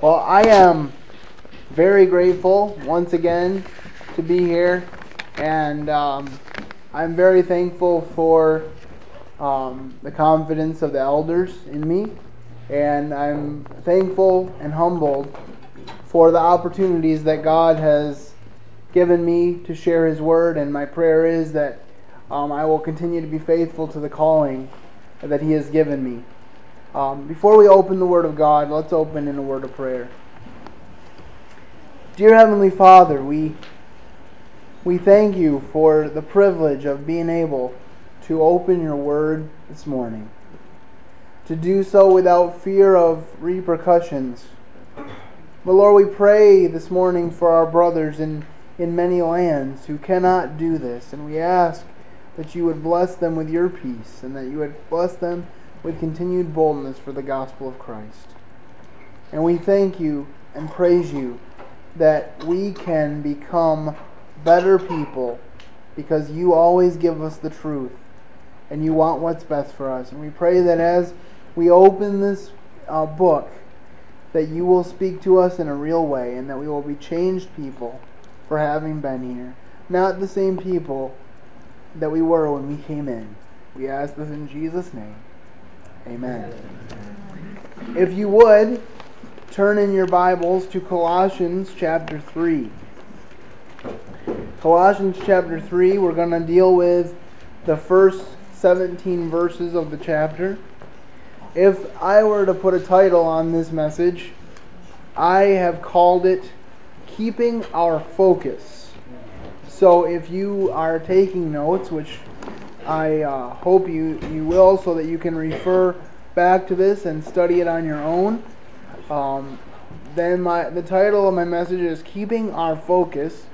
Well, I am very grateful once again to be here, and um, I'm very thankful for um, the confidence of the elders in me, and I'm thankful and humbled for the opportunities that God has given me to share His Word, and my prayer is that um, I will continue to be faithful to the calling that He has given me. Um, before we open the Word of God, let's open in a word of prayer. Dear Heavenly Father, we we thank you for the privilege of being able to open your Word this morning. To do so without fear of repercussions. But Lord, we pray this morning for our brothers in, in many lands who cannot do this, and we ask that you would bless them with your peace and that you would bless them with continued boldness for the gospel of Christ. And we thank you and praise you that we can become better people because you always give us the truth and you want what's best for us. And we pray that as we open this uh, book, that you will speak to us in a real way and that we will be changed people for having been here. Not the same people that we were when we came in. We ask this in Jesus' name. Amen. If you would, turn in your Bibles to Colossians chapter 3. Colossians chapter 3, we're going to deal with the first 17 verses of the chapter. If I were to put a title on this message, I have called it Keeping Our Focus. So if you are taking notes, which I uh, hope you, you will so that you can refer back to this and study it on your own. Um, then my the title of my message is Keeping Our Focus.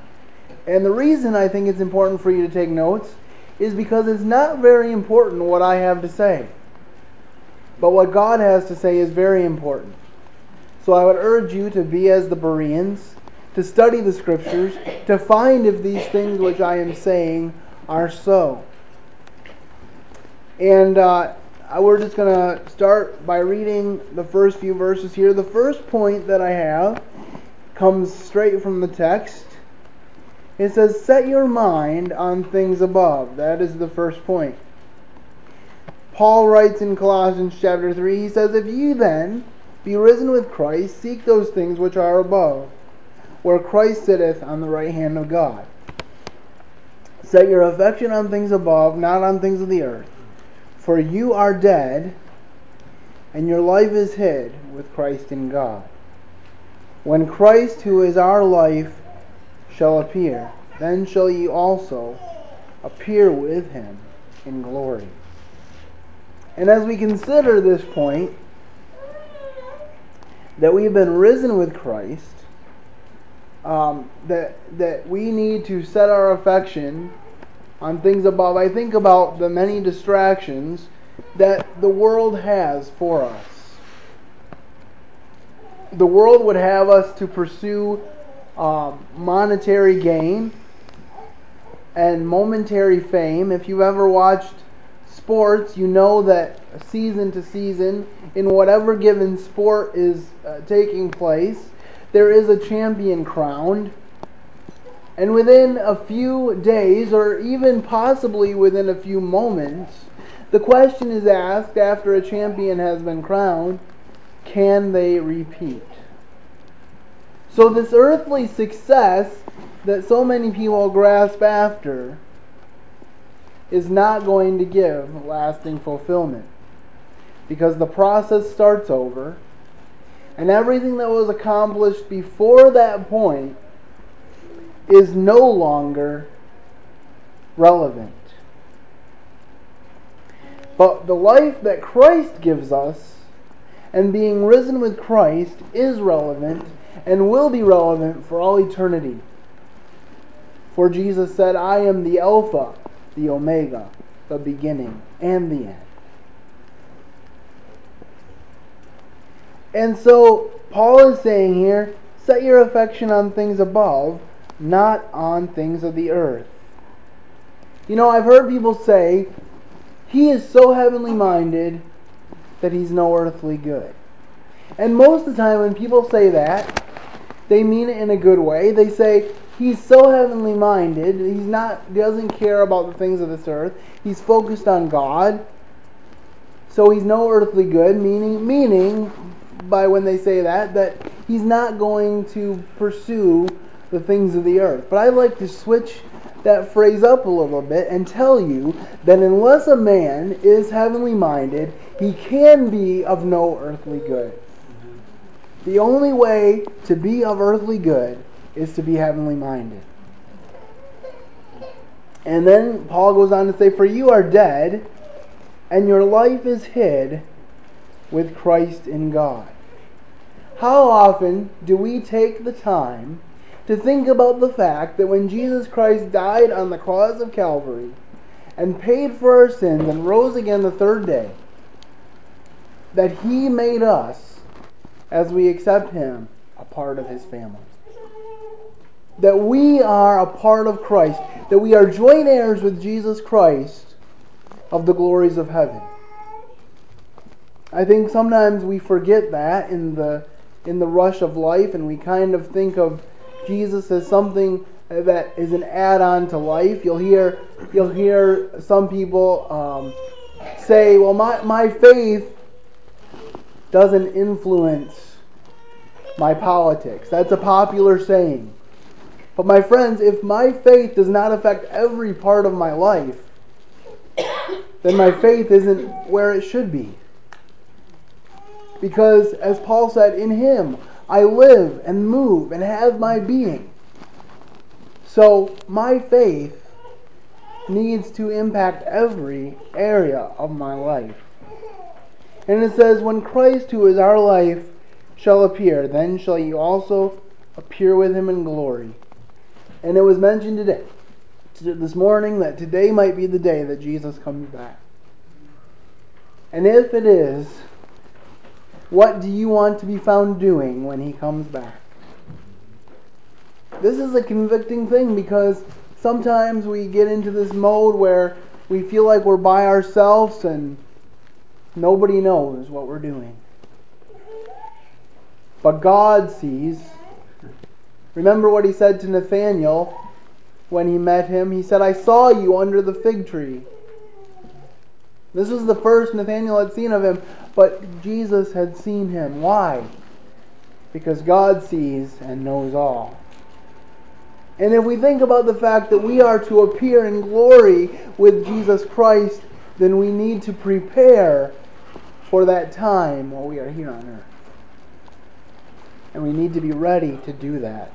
And the reason I think it's important for you to take notes is because it's not very important what I have to say. But what God has to say is very important. So I would urge you to be as the Bereans, to study the scriptures, to find if these things which I am saying are so. And uh, we're just going to start by reading the first few verses here. The first point that I have comes straight from the text. It says, Set your mind on things above. That is the first point. Paul writes in Colossians chapter 3, he says, If ye then be risen with Christ, seek those things which are above, where Christ sitteth on the right hand of God. Set your affection on things above, not on things of the earth. For you are dead, and your life is hid with Christ in God. When Christ, who is our life, shall appear, then shall ye also appear with him in glory. And as we consider this point, that we've been risen with Christ, um, that that we need to set our affection on things above, I think about the many distractions that the world has for us. The world would have us to pursue um, monetary gain and momentary fame. If you've ever watched sports, you know that season to season, in whatever given sport is uh, taking place, there is a champion crowned and within a few days, or even possibly within a few moments, the question is asked after a champion has been crowned can they repeat? So, this earthly success that so many people grasp after is not going to give lasting fulfillment because the process starts over, and everything that was accomplished before that point is no longer relevant. But the life that Christ gives us and being risen with Christ is relevant and will be relevant for all eternity. For Jesus said, I am the Alpha, the Omega, the beginning and the end. And so Paul is saying here, set your affection on things above not on things of the earth. You know, I've heard people say, he is so heavenly minded that he's no earthly good. And most of the time, when people say that, they mean it in a good way. They say, He's so heavenly minded, he's not doesn't care about the things of this earth. He's focused on God. So he's no earthly good, meaning meaning by when they say that that he's not going to pursue the things of the earth. But I'd like to switch that phrase up a little bit and tell you that unless a man is heavenly minded, he can be of no earthly good. The only way to be of earthly good is to be heavenly minded. And then Paul goes on to say, For you are dead, and your life is hid with Christ in God. How often do we take the time to think about the fact that when Jesus Christ died on the cross of Calvary and paid for our sins and rose again the third day, that he made us, as we accept him, a part of his family? That we are a part of Christ, that we are joint heirs with Jesus Christ of the glories of heaven. I think sometimes we forget that in the in the rush of life and we kind of think of Jesus as something that is an add-on to life. You'll hear you'll hear some people um, say, "Well, my my faith doesn't influence my politics." That's a popular saying. But my friends, if my faith does not affect every part of my life, then my faith isn't where it should be. Because, as Paul said, in Him I live and move and have my being. So my faith needs to impact every area of my life. And it says, When Christ, who is our life, shall appear, then shall you also appear with him in glory. And it was mentioned today, this morning, that today might be the day that Jesus comes back. And if it is, what do you want to be found doing when he comes back? This is a convicting thing because sometimes we get into this mode where we feel like we're by ourselves and nobody knows what we're doing. But God sees. Remember what he said to Nathanael when he met him? He said, I saw you under the fig tree. This was the first Nathanael had seen of him, but Jesus had seen him. Why? Because God sees and knows all. And if we think about the fact that we are to appear in glory with Jesus Christ, then we need to prepare for that time while we are here on earth. And we need to be ready to do that.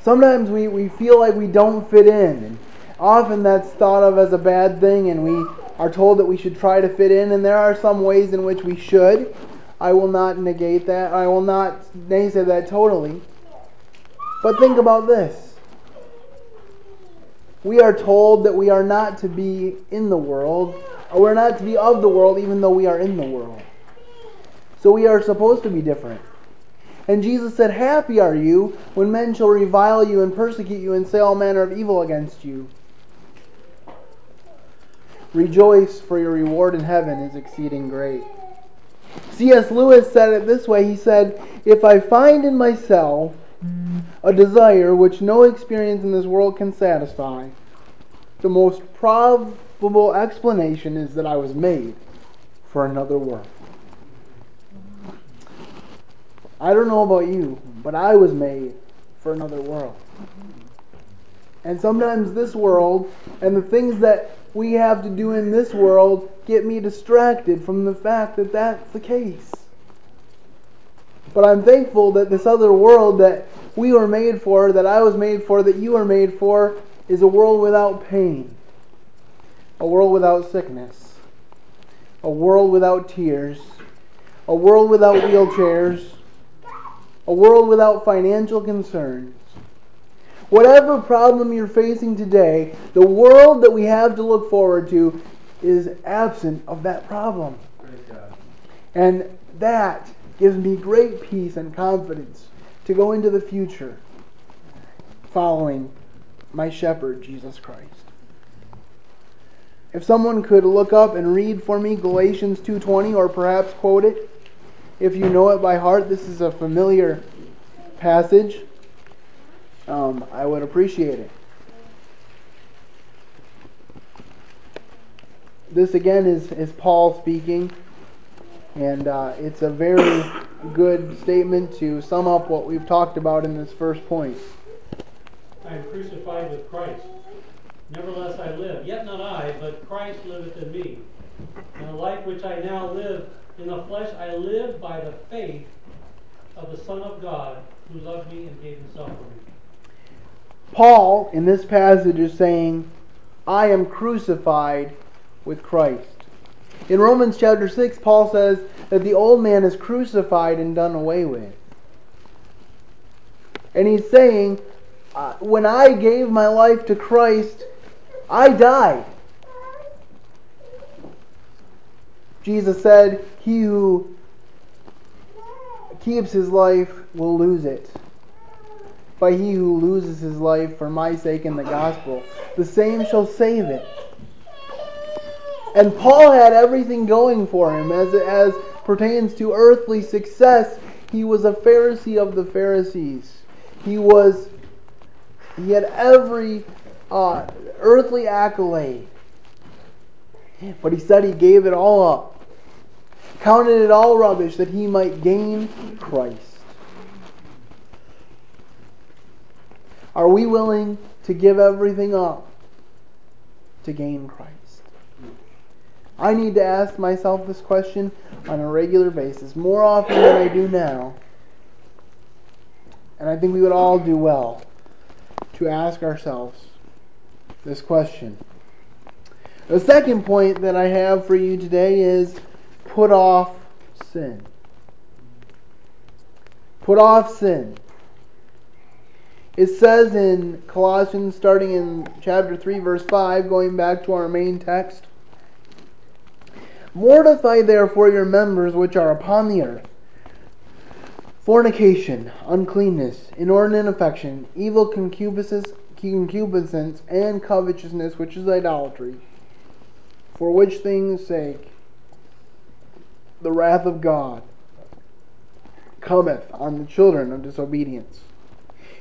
Sometimes we, we feel like we don't fit in. And Often that's thought of as a bad thing, and we are told that we should try to fit in, and there are some ways in which we should. I will not negate that. I will not naysay that totally. But think about this. We are told that we are not to be in the world, or we're not to be of the world, even though we are in the world. So we are supposed to be different. And Jesus said, Happy are you when men shall revile you and persecute you and say all manner of evil against you Rejoice, for your reward in heaven is exceeding great. C.S. Lewis said it this way He said, If I find in myself a desire which no experience in this world can satisfy, the most probable explanation is that I was made for another world. I don't know about you, but I was made for another world. And sometimes this world and the things that we have to do in this world get me distracted from the fact that that's the case. But I'm thankful that this other world that we were made for, that I was made for, that you are made for, is a world without pain, a world without sickness, a world without tears, a world without wheelchairs, a world without financial concerns Whatever problem you're facing today, the world that we have to look forward to is absent of that problem. And that gives me great peace and confidence to go into the future following my shepherd, Jesus Christ. if someone could look up and read for me Galatians 2:20 or perhaps quote it if you know it by heart, this is a familiar passage. Um, I would appreciate it. This again is, is Paul speaking, and uh, it's a very good statement to sum up what we've talked about in this first point. I am crucified with Christ. Nevertheless, I live. Yet not I, but Christ liveth in me. And the life which I now live in the flesh, I live by the faith of the Son of God who loved me and gave himself for me. Paul, in this passage, is saying, I am crucified with Christ. In Romans chapter 6, Paul says that the old man is crucified and done away with. And he's saying, uh, when I gave my life to Christ, I died. Jesus said, He who keeps his life will lose it. But he who loses his life for my sake in the gospel, the same shall save it. And Paul had everything going for him as, as pertains to earthly success. He was a Pharisee of the Pharisees. He was he had every uh, earthly accolade. But he said he gave it all up, counted it all rubbish that he might gain Christ. Are we willing to give everything up to gain Christ? I need to ask myself this question on a regular basis, more often than I do now. And I think we would all do well to ask ourselves this question. The second point that I have for you today is put off sin. Put off sin. It says in Colossians, starting in chapter 3, verse 5, going back to our main text Mortify therefore your members which are upon the earth. Fornication, uncleanness, inordinate affection, evil concupiscence, concupiscence, and covetousness, which is idolatry, for which things' sake the wrath of God cometh on the children of disobedience,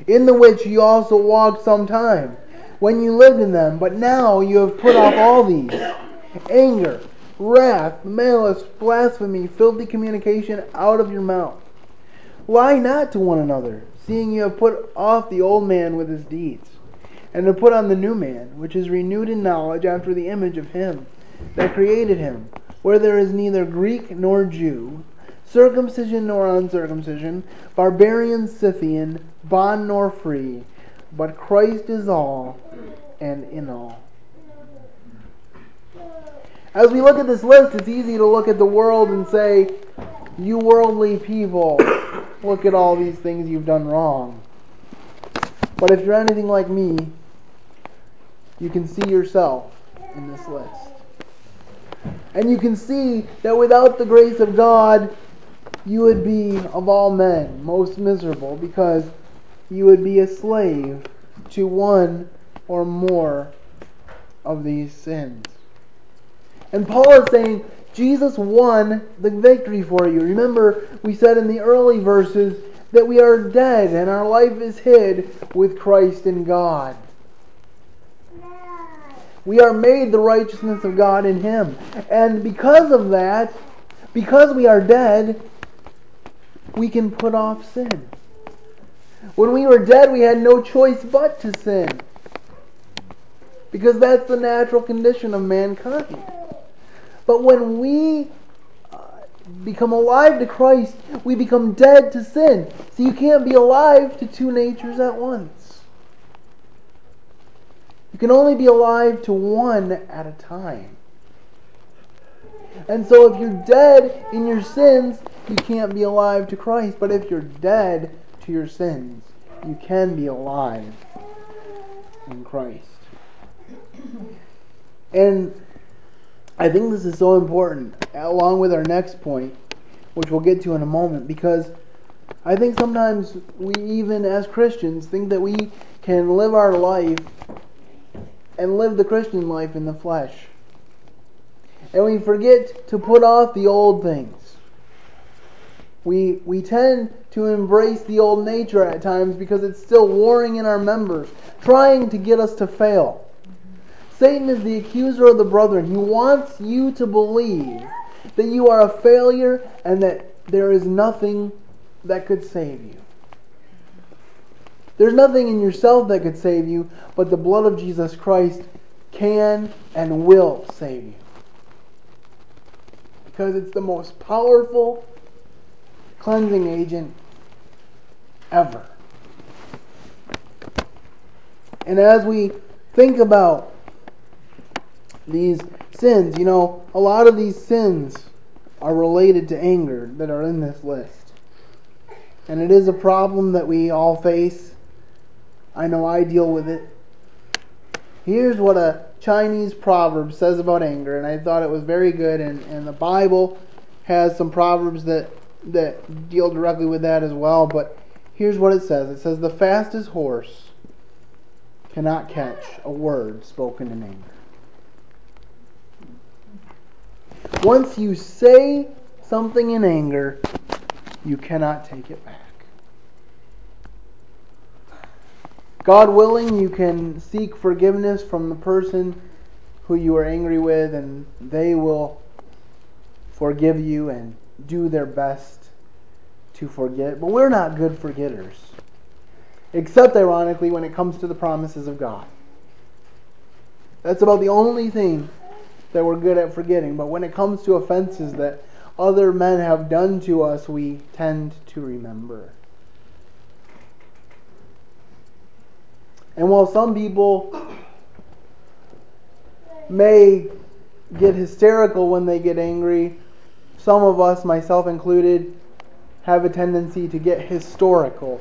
in the which you also walked some time, when you lived in them, but now you have put off all these anger, wrath, malice, blasphemy, filthy communication out of your mouth. Lie not to one another, seeing you have put off the old man with his deeds, and to put on the new man, which is renewed in knowledge after the image of him that created him, where there is neither Greek nor Jew, circumcision nor uncircumcision, barbarian, Scythian, bond nor free, but Christ is all and in all. As we look at this list, it's easy to look at the world and say, You worldly people, look at all these things you've done wrong. But if you're anything like me, you can see yourself in this list. And you can see that without the grace of God, you would be, of all men, most miserable because you would be a slave to one or more of these sins. And Paul is saying, Jesus won the victory for you. Remember, we said in the early verses that we are dead and our life is hid with Christ in God. We are made the righteousness of God in Him. And because of that, because we are dead, we can put off sin. When we were dead, we had no choice but to sin. Because that's the natural condition of mankind. But when we uh, become alive to Christ, we become dead to sin. So you can't be alive to two natures at once. You can only be alive to one at a time. And so if you're dead in your sins, you can't be alive to Christ. But if you're dead to your sins, you can be alive in Christ. And I think this is so important, along with our next point, which we'll get to in a moment, because I think sometimes we, even as Christians, think that we can live our life and live the Christian life in the flesh. and we forget to put off the old things. We, we tend to embrace the old nature at times because it's still warring in our members, trying to get us to fail. Satan is the accuser of the brethren. He wants you to believe that you are a failure and that there is nothing that could save you. There's nothing in yourself that could save you, but the blood of Jesus Christ can and will save you. Because it's the most powerful cleansing agent ever. And as we think about these sins, you know, a lot of these sins are related to anger that are in this list. And it is a problem that we all face. I know I deal with it. Here's what a Chinese proverb says about anger, and I thought it was very good, and, and the Bible has some proverbs that, that deal directly with that as well, but here's what it says. It says, The fastest horse cannot catch a word spoken in anger. Once you say something in anger, you cannot take it back. God willing, you can seek forgiveness from the person who you are angry with, and they will forgive you and do their best to forget. But we're not good forgetters, except ironically when it comes to the promises of God. That's about the only thing that we're good at forgetting. But when it comes to offenses that other men have done to us, we tend to remember. And while some people may get hysterical when they get angry, some of us, myself included, have a tendency to get historical.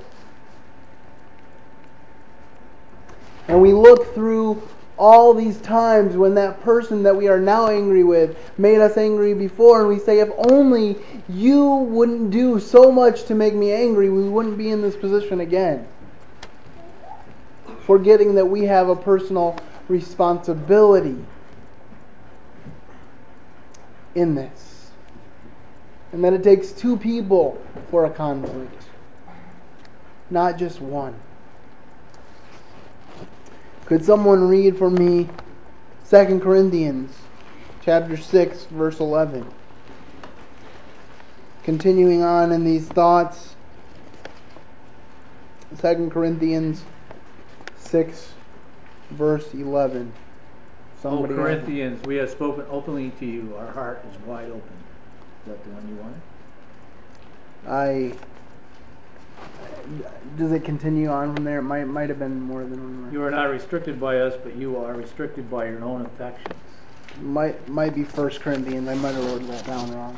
And we look through all these times when that person that we are now angry with made us angry before, and we say, if only you wouldn't do so much to make me angry, we wouldn't be in this position again. Forgetting that we have a personal responsibility in this. And that it takes two people for a conflict, not just one. Could someone read for me 2 Corinthians chapter 6 verse 11? Continuing on in these thoughts 2 Corinthians 6 verse 11. Somebody oh, Corinthians, we have spoken openly to you. Our heart is wide open. Is that the one you wanted? I does it continue on from there? It might might have been more than one. More. You are not restricted by us, but you are restricted by your own affections. Might might be First Corinthians. I might have wrote that down wrong.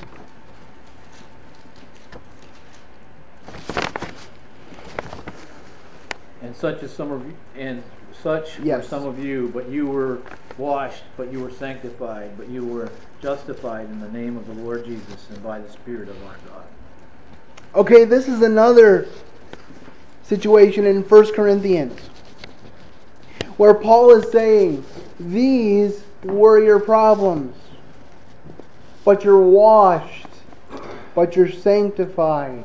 And such as some of you, and such yes. were some of you, but you were washed, but you were sanctified, but you were justified in the name of the Lord Jesus and by the Spirit of our God. Okay, this is another situation in 1 Corinthians where Paul is saying, These were your problems, but you're washed, but you're sanctified.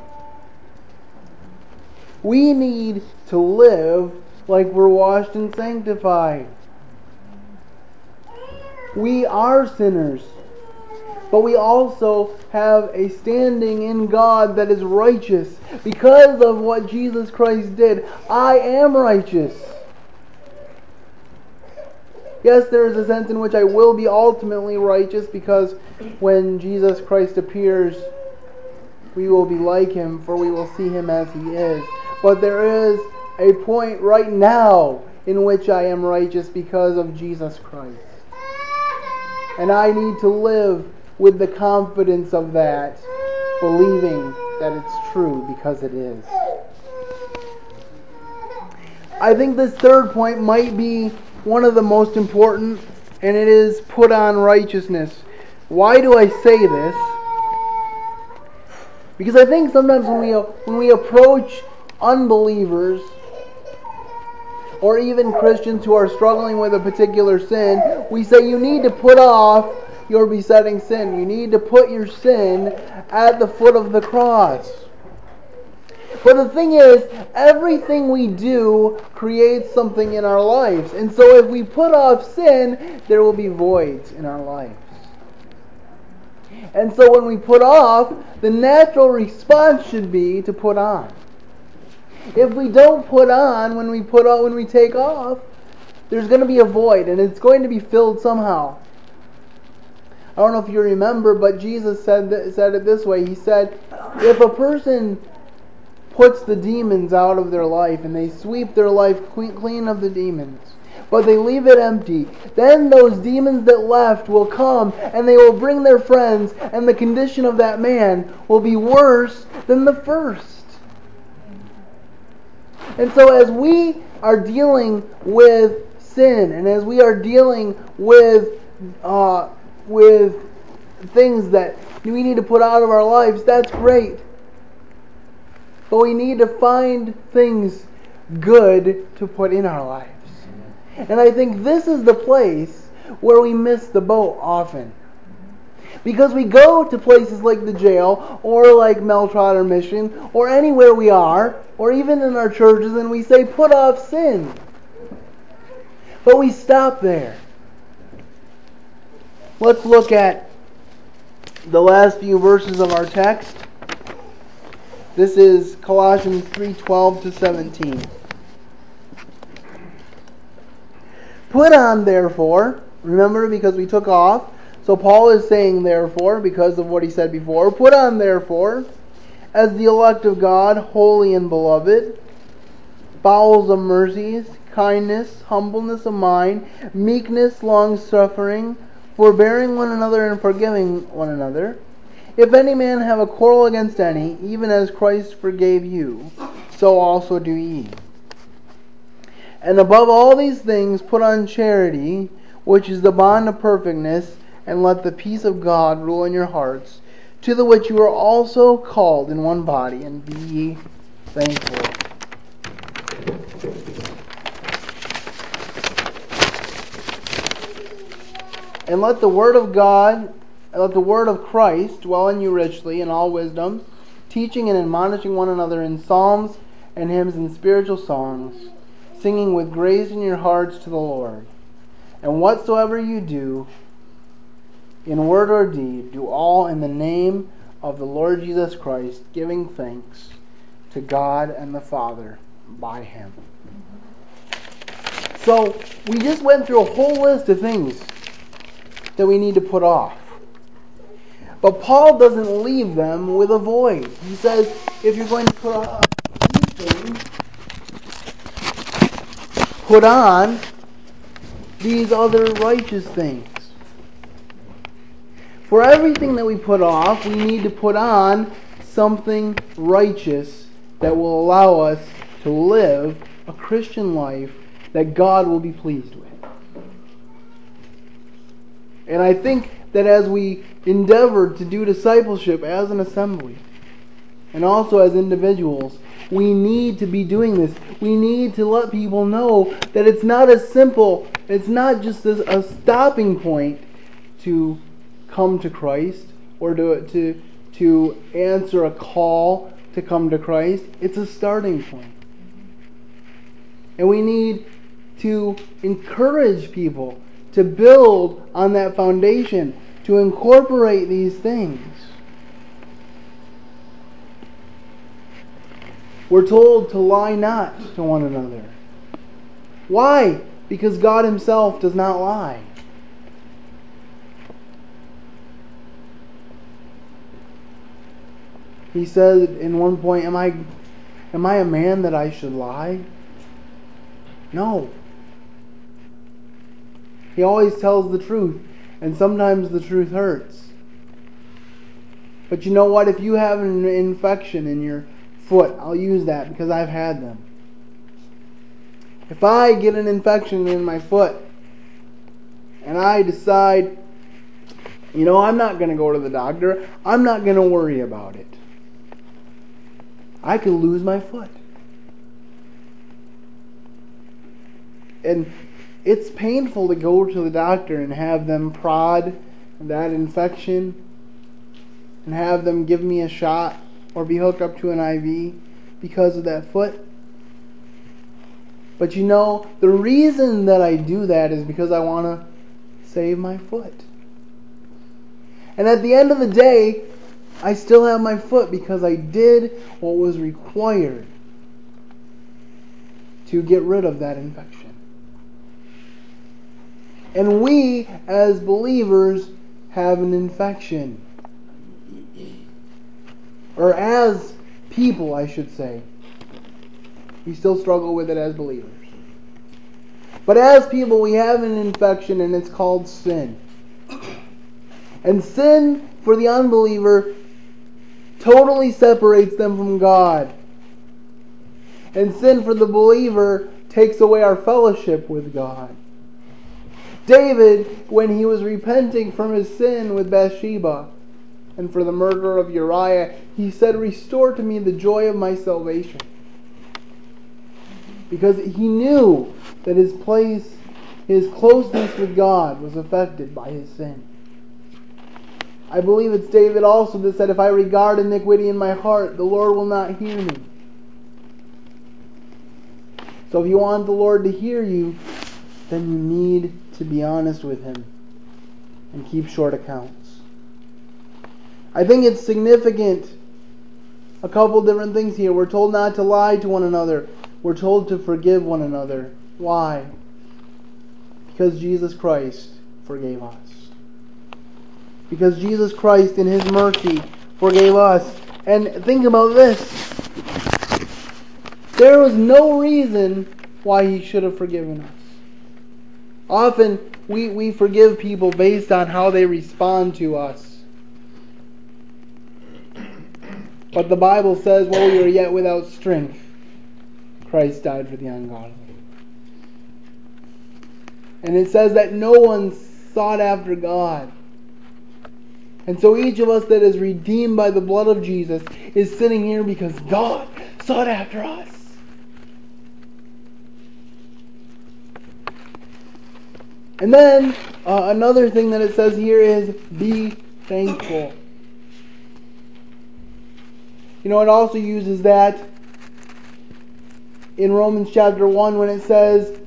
We need to live like we're washed and sanctified. We are sinners. But we also have a standing in God that is righteous. Because of what Jesus Christ did, I am righteous. Yes, there is a sense in which I will be ultimately righteous because when Jesus Christ appears, we will be like him, for we will see him as he is. But there is a point right now in which I am righteous because of Jesus Christ. And I need to live with the confidence of that, believing that it's true because it is. I think this third point might be one of the most important, and it is put on righteousness. Why do I say this? Because I think sometimes when we, when we approach unbelievers, or even Christians who are struggling with a particular sin, we say you need to put off your besetting sin. You need to put your sin at the foot of the cross. But the thing is, everything we do creates something in our lives. And so if we put off sin, there will be voids in our lives. And so when we put off, the natural response should be to put on. If we don't put on when we put on when we take off, there's going to be a void and it's going to be filled somehow. I don't know if you remember, but Jesus said that, said it this way. He said, if a person puts the demons out of their life and they sweep their life clean of the demons, but they leave it empty. Then those demons that left will come and they will bring their friends, and the condition of that man will be worse than the first. And so, as we are dealing with sin, and as we are dealing with uh, with things that we need to put out of our lives, that's great. But we need to find things good to put in our lives. And I think this is the place where we miss the boat often. Because we go to places like the jail or like Mel Trotter Mission or anywhere we are or even in our churches and we say, put off sin. But we stop there. Let's look at the last few verses of our text. This is Colossians 3:12 to 17. Put on therefore, remember because we took off. So Paul is saying therefore because of what he said before, put on therefore as the elect of God, holy and beloved, bowels of mercies, kindness, humbleness of mind, meekness, long suffering, forbearing one another and forgiving one another. If any man have a quarrel against any, even as Christ forgave you, so also do ye. And above all these things, put on charity, which is the bond of perfectness, and let the peace of God rule in your hearts, to the which you are also called in one body, and be ye thankful. And let the word of God, let the word of Christ dwell in you richly in all wisdom, teaching and admonishing one another in psalms and hymns and spiritual songs, singing with grace in your hearts to the Lord. And whatsoever you do, in word or deed, do all in the name of the Lord Jesus Christ, giving thanks to God and the Father by him. So, we just went through a whole list of things that we need to put off. But Paul doesn't leave them with a void. He says, if you're going to put off things, put on these other righteous things. For everything that we put off, we need to put on something righteous that will allow us to live a Christian life that God will be pleased with. And I think that as we endeavor to do discipleship as an assembly and also as individuals, we need to be doing this. We need to let people know that it's not as simple, it's not just a stopping point to come to Christ or to, to, to answer a call to come to Christ. It's a starting point. And we need to encourage people to build on that foundation, to incorporate these things. We're told to lie not to one another. Why? Because God Himself does not lie. He said in one point, Am I am I a man that I should lie? No. He always tells the truth, and sometimes the truth hurts. But you know what? If you have an infection in your foot, I'll use that because I've had them. If I get an infection in my foot and I decide, you know, I'm not going to go to the doctor, I'm not going to worry about it, I could lose my foot. And it's painful to go to the doctor and have them prod that infection and have them give me a shot or be hooked up to an IV because of that foot. But you know, the reason that I do that is because I want to save my foot. And at the end of the day, I still have my foot because I did what was required to get rid of that infection. And we, as believers, have an infection. Or as people, I should say. We still struggle with it as believers. But as people, we have an infection, and it's called sin. And sin, for the unbeliever, totally separates them from God. And sin, for the believer, takes away our fellowship with God. David, when he was repenting from his sin with Bathsheba and for the murder of Uriah, he said, Restore to me the joy of my salvation. Because he knew that his place, his closeness with God, was affected by his sin. I believe it's David also that said, If I regard iniquity in my heart, the Lord will not hear me. So if you want the Lord to hear you, then you need to be honest with Him and keep short accounts. I think it's significant. A couple different things here. We're told not to lie to one another. We're told to forgive one another. Why? Because Jesus Christ forgave us. Because Jesus Christ, in His mercy, forgave us. And think about this. There was no reason why He should have forgiven us. Often we, we forgive people based on how they respond to us. But the Bible says, while we were yet without strength, Christ died for the ungodly. And it says that no one sought after God. And so each of us that is redeemed by the blood of Jesus is sitting here because God sought after us. And then uh, another thing that it says here is be thankful. You know, it also uses that in Romans chapter 1 when it says,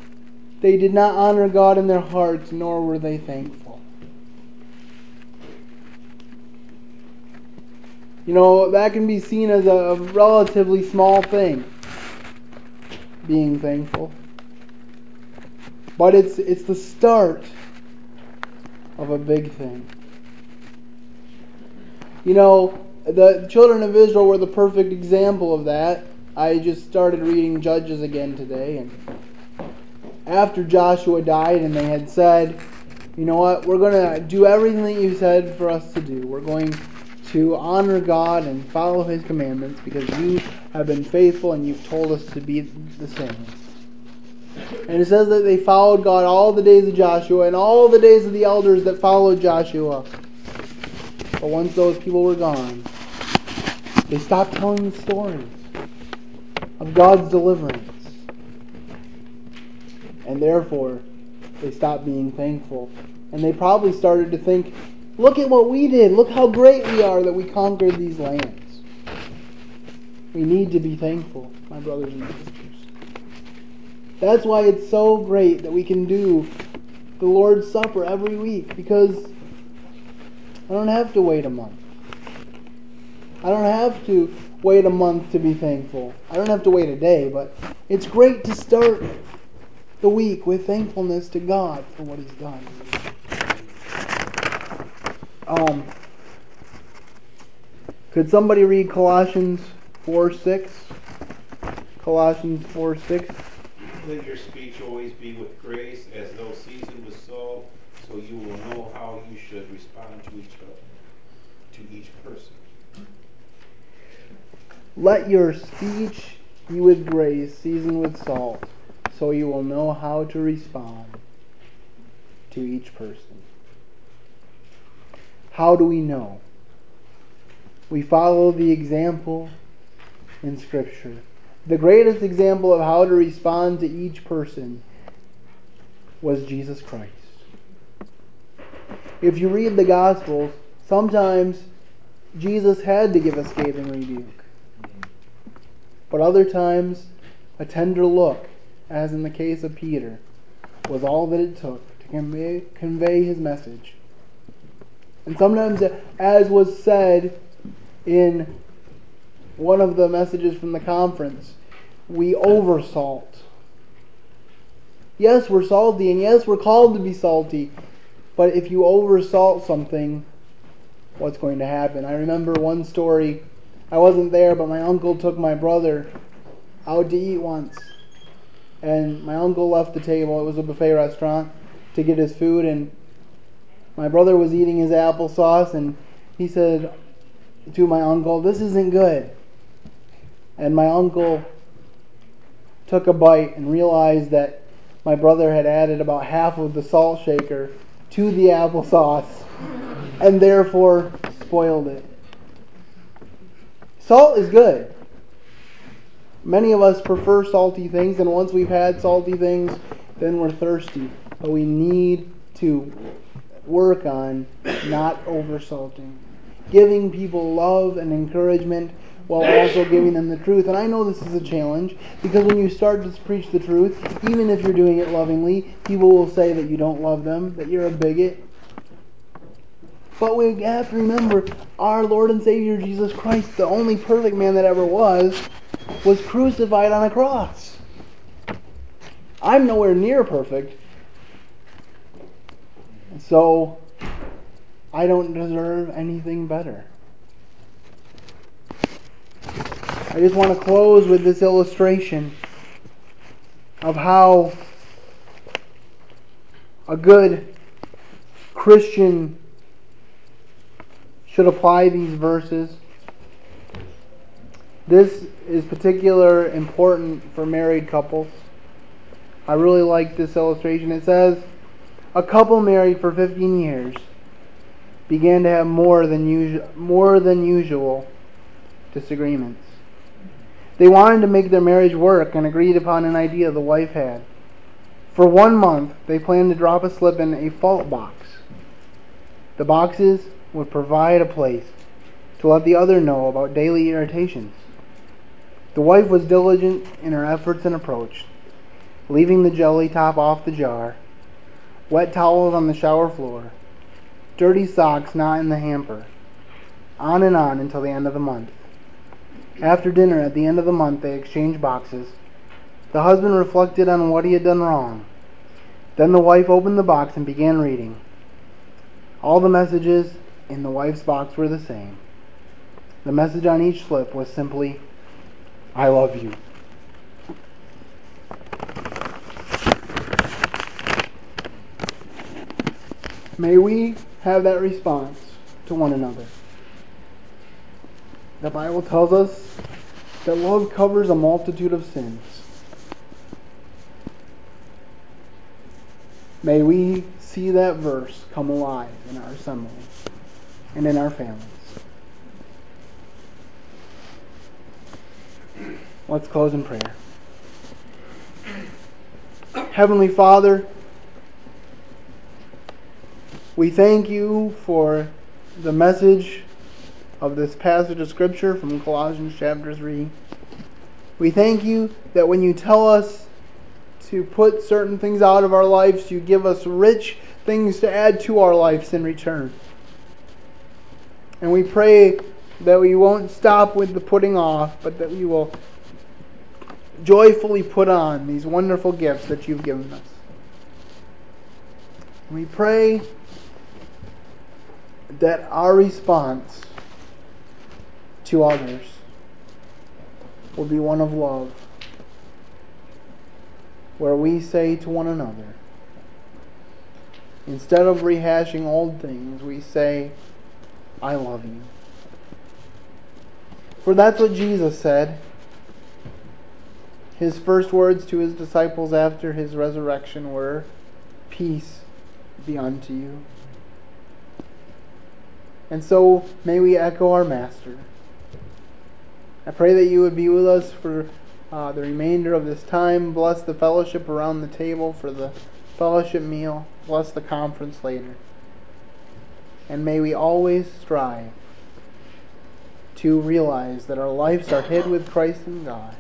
They did not honor God in their hearts, nor were they thankful. You know, that can be seen as a relatively small thing, being thankful. But it's, it's the start of a big thing. You know, the children of Israel were the perfect example of that. I just started reading Judges again today, and after Joshua died, and they had said, you know what, we're going to do everything that you said for us to do. We're going to honor God and follow His commandments because you have been faithful and you've told us to be the same. And it says that they followed God all the days of Joshua and all the days of the elders that followed Joshua. But once those people were gone, they stopped telling the stories of God's deliverance. And therefore, they stopped being thankful. And they probably started to think, look at what we did. Look how great we are that we conquered these lands. We need to be thankful, my brothers and sisters. That's why it's so great that we can do the Lord's Supper every week because I don't have to wait a month. I don't have to wait a month to be thankful. I don't have to wait a day, but it's great to start the week with thankfulness to God for what He's done. Um, could somebody read Colossians 4 6? Colossians 4 6. Let your speech always be with grace, as though seasoned with salt, so you will know how you should respond to each other, to each person. Let your speech be with grace, seasoned with salt, so you will know how to respond to each person. How do we know? We follow the example in Scripture. The greatest example of how to respond to each person was Jesus Christ. If you read the Gospels, sometimes Jesus had to give a scathing rebuke. But other times, a tender look, as in the case of Peter, was all that it took to convey, convey his message. And sometimes, as was said in one of the messages from the conference, we oversalt. Yes, we're salty, and yes, we're called to be salty. But if you oversalt something, what's going to happen? I remember one story. I wasn't there, but my uncle took my brother out to eat once. And my uncle left the table, it was a buffet restaurant, to get his food. And my brother was eating his applesauce, and he said to my uncle, This isn't good. And my uncle took a bite and realized that my brother had added about half of the salt shaker to the applesauce and therefore spoiled it. Salt is good. Many of us prefer salty things, and once we've had salty things, then we're thirsty. But we need to work on not oversalting, giving people love and encouragement while also giving them the truth. And I know this is a challenge because when you start to preach the truth, even if you're doing it lovingly, people will say that you don't love them, that you're a bigot. But we have to remember our Lord and Savior Jesus Christ, the only perfect man that ever was, was crucified on a cross. I'm nowhere near perfect. So I don't deserve anything better. I just want to close with this illustration of how a good Christian should apply these verses. This is particular important for married couples. I really like this illustration. It says a couple married for 15 years began to have more than more than usual disagreements. They wanted to make their marriage work and agreed upon an idea the wife had. For one month, they planned to drop a slip in a fault box. The boxes would provide a place to let the other know about daily irritations. The wife was diligent in her efforts and approach, leaving the jelly top off the jar, wet towels on the shower floor, dirty socks not in the hamper, on and on until the end of the month. After dinner at the end of the month, they exchanged boxes. The husband reflected on what he had done wrong. Then the wife opened the box and began reading. All the messages in the wife's box were the same. The message on each slip was simply, I love you. May we have that response to one another. The Bible tells us that love covers a multitude of sins. May we see that verse come alive in our assembly and in our families. Let's close in prayer. Heavenly Father, we thank you for the message of this passage of Scripture from Colossians chapter 3. We thank you that when you tell us to put certain things out of our lives, you give us rich things to add to our lives in return. And we pray that we won't stop with the putting off, but that we will joyfully put on these wonderful gifts that you've given us. We pray that our response to others will be one of love, where we say to one another, instead of rehashing old things, we say, I love you. For that's what Jesus said. His first words to his disciples after his resurrection were, Peace be unto you. And so may we echo our Master. I pray that you would be with us for uh, the remainder of this time. Bless the fellowship around the table for the fellowship meal. Bless the conference later. And may we always strive to realize that our lives are hid with Christ in God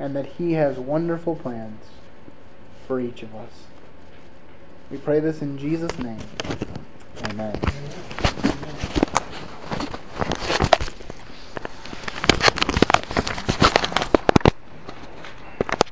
and that He has wonderful plans for each of us. We pray this in Jesus' name. Amen.